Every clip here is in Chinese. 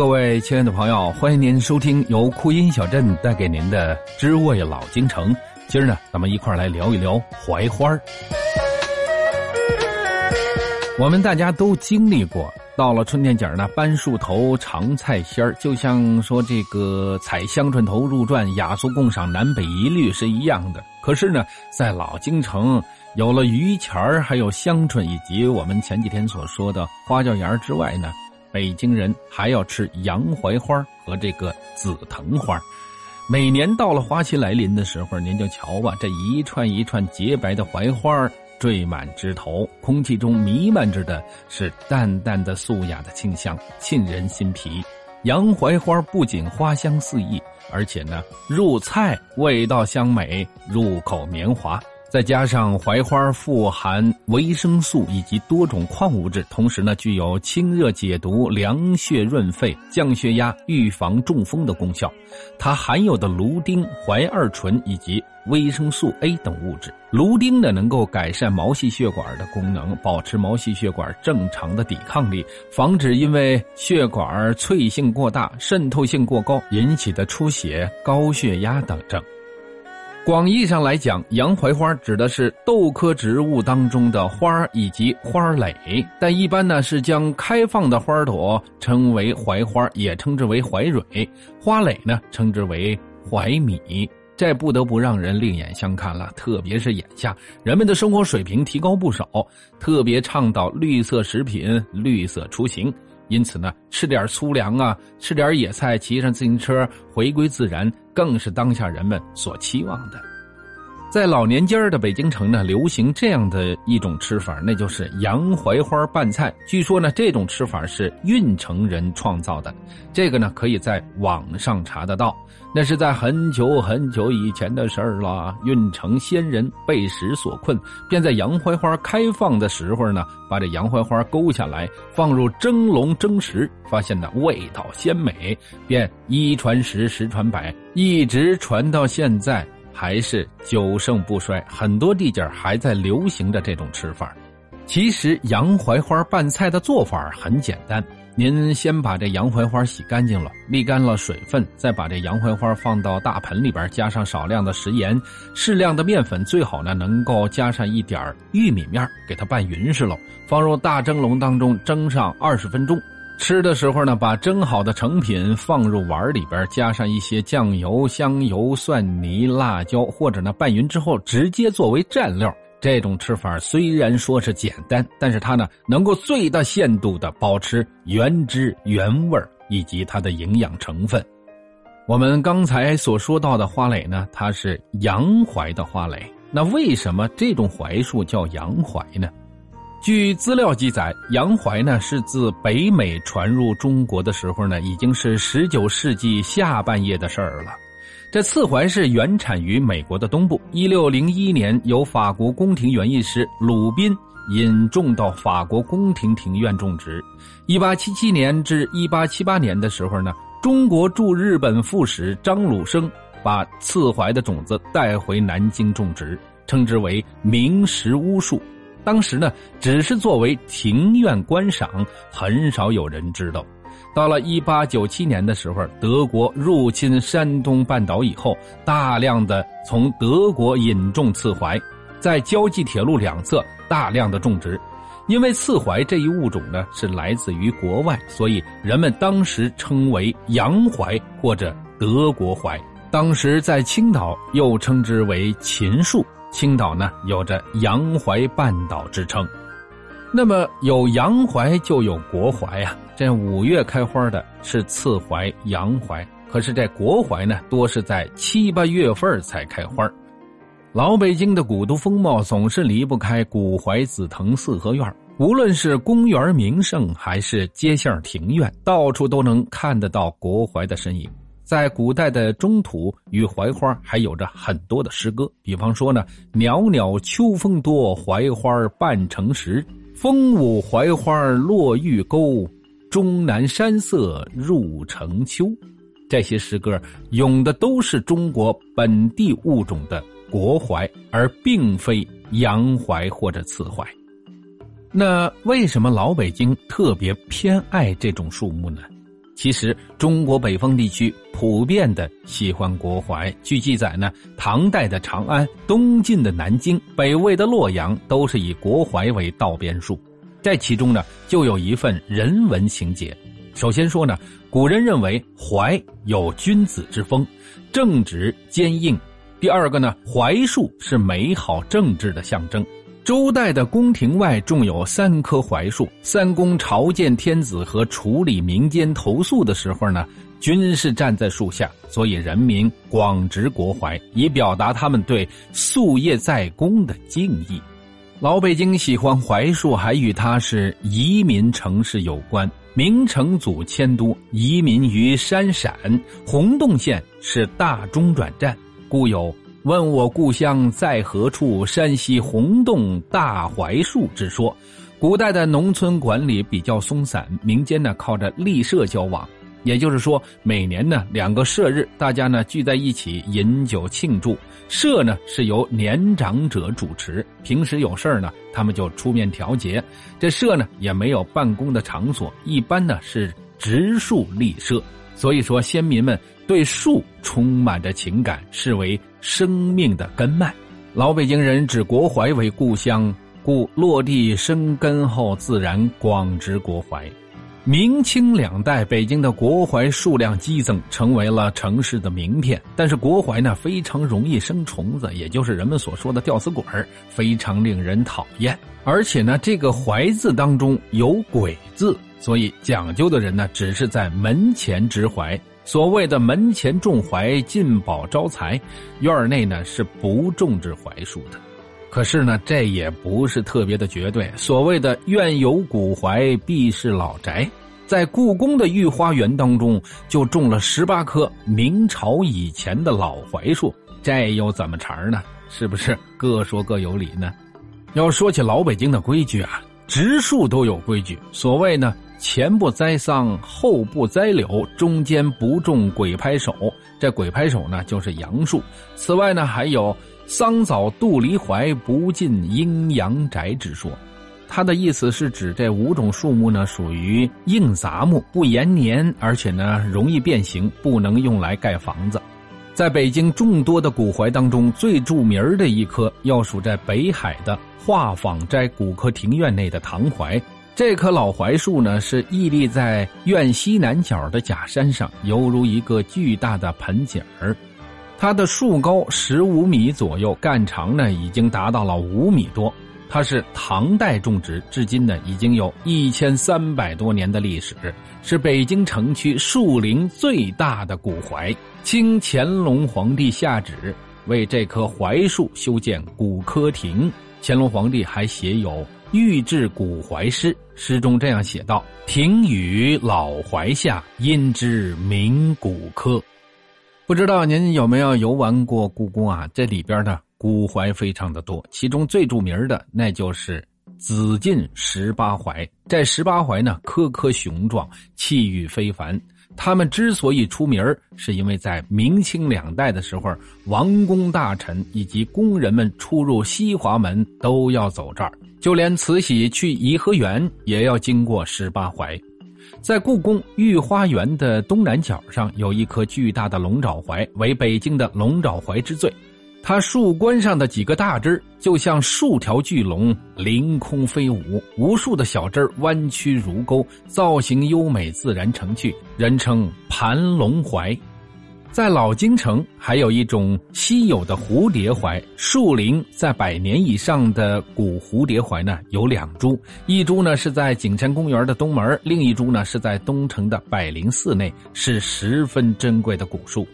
各位亲爱的朋友，欢迎您收听由酷音小镇带给您的《知味老京城》。今儿呢，咱们一块来聊一聊槐花我们大家都经历过，到了春天节呢，搬树头、尝菜仙儿，就像说这个采香椿头入传、雅俗共赏、南北一律是一样的。可是呢，在老京城，有了榆钱儿、还有香椿，以及我们前几天所说的花椒盐之外呢。北京人还要吃洋槐花和这个紫藤花，每年到了花期来临的时候，您就瞧吧，这一串一串洁白的槐花缀满枝头，空气中弥漫着的是淡淡的素雅的清香，沁人心脾。洋槐花不仅花香四溢，而且呢，入菜味道香美，入口绵滑。再加上槐花富含维生素以及多种矿物质，同时呢具有清热解毒、凉血润肺、降血压、预防中风的功效。它含有的芦丁、槐二醇以及维生素 A 等物质。芦丁呢能够改善毛细血管的功能，保持毛细血管正常的抵抗力，防止因为血管脆性过大、渗透性过高引起的出血、高血压等症。广义上来讲，洋槐花指的是豆科植物当中的花以及花蕾，但一般呢是将开放的花朵称为槐花，也称之为槐蕊；花蕾呢称之为槐米。这不得不让人另眼相看了，特别是眼下人们的生活水平提高不少，特别倡导绿色食品、绿色出行，因此呢，吃点粗粮啊，吃点野菜，骑上自行车回归自然。更是当下人们所期望的。在老年间的北京城呢，流行这样的一种吃法，那就是洋槐花拌菜。据说呢，这种吃法是运城人创造的。这个呢，可以在网上查得到。那是在很久很久以前的事儿了。运城仙人被食所困，便在洋槐花开放的时候呢，把这洋槐花勾下来，放入蒸笼蒸食，发现呢味道鲜美，便一传十，十传百，一直传到现在。还是久盛不衰，很多地界还在流行着这种吃法。其实洋槐花拌菜的做法很简单，您先把这洋槐花洗干净了，沥干了水分，再把这洋槐花放到大盆里边，加上少量的食盐、适量的面粉，最好呢能够加上一点玉米面，给它拌匀实了，放入大蒸笼当中蒸上二十分钟。吃的时候呢，把蒸好的成品放入碗里边，加上一些酱油、香油、蒜泥、辣椒，或者呢拌匀之后直接作为蘸料。这种吃法虽然说是简单，但是它呢能够最大限度的保持原汁原味以及它的营养成分。我们刚才所说到的花蕾呢，它是洋槐的花蕾。那为什么这种槐树叫洋槐呢？据资料记载，洋槐呢是自北美传入中国的时候呢，已经是十九世纪下半叶的事儿了。这刺槐是原产于美国的东部。一六零一年，由法国宫廷园艺师鲁宾引种到法国宫廷庭院种植。一八七七年至一八七八年的时候呢，中国驻日本副使张鲁生把刺槐的种子带回南京种植，称之为明石乌树。当时呢，只是作为庭院观赏，很少有人知道。到了一八九七年的时候，德国入侵山东半岛以后，大量的从德国引种刺槐，在交际铁路两侧大量的种植。因为刺槐这一物种呢是来自于国外，所以人们当时称为洋槐或者德国槐。当时在青岛又称之为秦树。青岛呢，有着洋槐半岛之称。那么有洋槐就有国槐呀。这五月开花的是刺槐、洋槐，可是这国槐呢，多是在七八月份才开花。老北京的古都风貌总是离不开古槐紫藤四合院，无论是公园名胜还是街巷庭院，到处都能看得到国槐的身影。在古代的中土与槐花还有着很多的诗歌，比方说呢，“袅袅秋风多，槐花半成时。风舞槐花落玉钩，终南山色入城秋。”这些诗歌咏的都是中国本地物种的国槐，而并非洋槐或者刺槐。那为什么老北京特别偏爱这种树木呢？其实，中国北方地区普遍的喜欢国槐。据记载呢，唐代的长安、东晋的南京、北魏的洛阳，都是以国槐为道边树。在其中呢，就有一份人文情节。首先说呢，古人认为槐有君子之风，正直坚硬。第二个呢，槐树是美好政治的象征。周代的宫廷外种有三棵槐树，三公朝见天子和处理民间投诉的时候呢，均是站在树下，所以人民广植国槐，以表达他们对夙夜在宫的敬意。老北京喜欢槐树，还与它是移民城市有关。明成祖迁都，移民于山陕，洪洞县是大中转站，故有。问我故乡在何处？山西洪洞大槐树之说。古代的农村管理比较松散，民间呢靠着立社交往，也就是说，每年呢两个社日，大家呢聚在一起饮酒庆祝。社呢是由年长者主持，平时有事呢，他们就出面调节。这社呢也没有办公的场所，一般呢是植树立社。所以说，先民们对树充满着情感，视为生命的根脉。老北京人指国槐为故乡，故落地生根后，自然广植国槐。明清两代，北京的国槐数量激增，成为了城市的名片。但是国槐呢，非常容易生虫子，也就是人们所说的吊死鬼非常令人讨厌。而且呢，这个“槐”字当中有“鬼”字。所以讲究的人呢，只是在门前植槐。所谓的门前种槐，进宝招财，院内呢是不种植槐树的。可是呢，这也不是特别的绝对。所谓的院有古槐，必是老宅。在故宫的御花园当中，就种了十八棵明朝以前的老槐树。这又怎么茬呢？是不是各说各有理呢？要说起老北京的规矩啊，植树都有规矩。所谓呢。前不栽桑，后不栽柳，中间不种鬼拍手。这鬼拍手呢，就是杨树。此外呢，还有桑枣杜梨槐不进阴阳宅之说。它的意思是指这五种树木呢，属于硬杂木，不延年，而且呢容易变形，不能用来盖房子。在北京众多的古槐当中，最著名的一棵，要数在北海的画舫斋古柯庭院内的唐槐。这棵老槐树呢，是屹立在院西南角的假山上，犹如一个巨大的盆景儿。它的树高十五米左右，干长呢已经达到了五米多。它是唐代种植，至今呢已经有一千三百多年的历史，是北京城区树龄最大的古槐。清乾隆皇帝下旨为这棵槐树修建古柯亭，乾隆皇帝还写有。御制古槐诗，诗中这样写道：“亭宇老槐下，因之名古柯。”不知道您有没有游玩过故宫啊？这里边的古槐非常的多，其中最著名的那就是紫禁十八槐。这十八槐呢，棵棵雄壮，气宇非凡。他们之所以出名是因为在明清两代的时候，王公大臣以及工人们出入西华门都要走这儿。就连慈禧去颐和园也要经过十八槐，在故宫御花园的东南角上有一棵巨大的龙爪槐，为北京的龙爪槐之最。它树冠上的几个大枝就像数条巨龙凌空飞舞，无数的小枝弯曲如钩，造型优美自然成趣，人称盘龙槐。在老京城，还有一种稀有的蝴蝶槐，树龄在百年以上的古蝴蝶槐呢，有两株，一株呢是在景山公园的东门，另一株呢是在东城的百灵寺内，是十分珍贵的古树。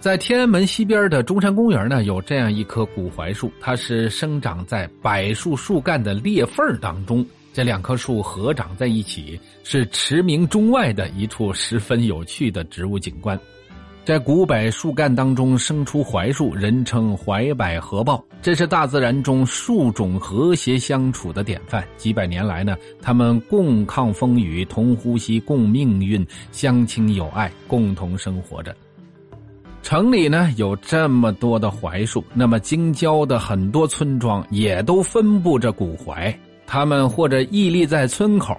在天安门西边的中山公园呢，有这样一棵古槐树，它是生长在柏树树干的裂缝当中，这两棵树合长在一起，是驰名中外的一处十分有趣的植物景观。在古柏树干当中生出槐树，人称槐柏合抱。这是大自然中树种和谐相处的典范。几百年来呢，它们共抗风雨，同呼吸，共命运，相亲友爱，共同生活着。城里呢有这么多的槐树，那么京郊的很多村庄也都分布着古槐。它们或者屹立在村口，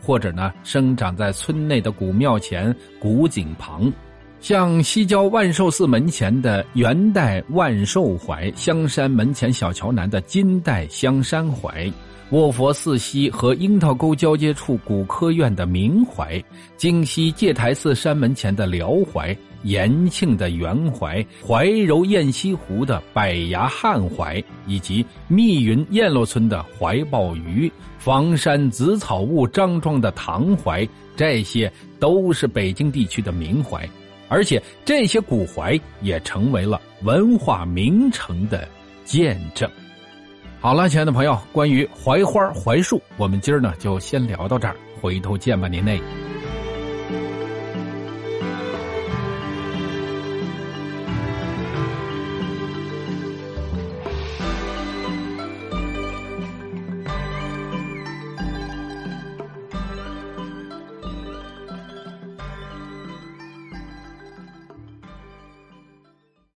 或者呢生长在村内的古庙前、古井旁。像西郊万寿寺门前的元代万寿槐，香山门前小桥南的金代香山槐，卧佛寺西和樱桃沟交接处古科院的明槐，京西戒台寺山门前的辽槐，延庆的元槐，怀柔雁西湖的百崖汉槐，以及密云燕落村的怀抱鱼，房山紫草坞张庄的唐槐，这些都是北京地区的名槐。而且这些古槐也成为了文化名城的见证。好了，亲爱的朋友，关于槐花、槐树，我们今儿呢就先聊到这儿，回头见吧，您嘞。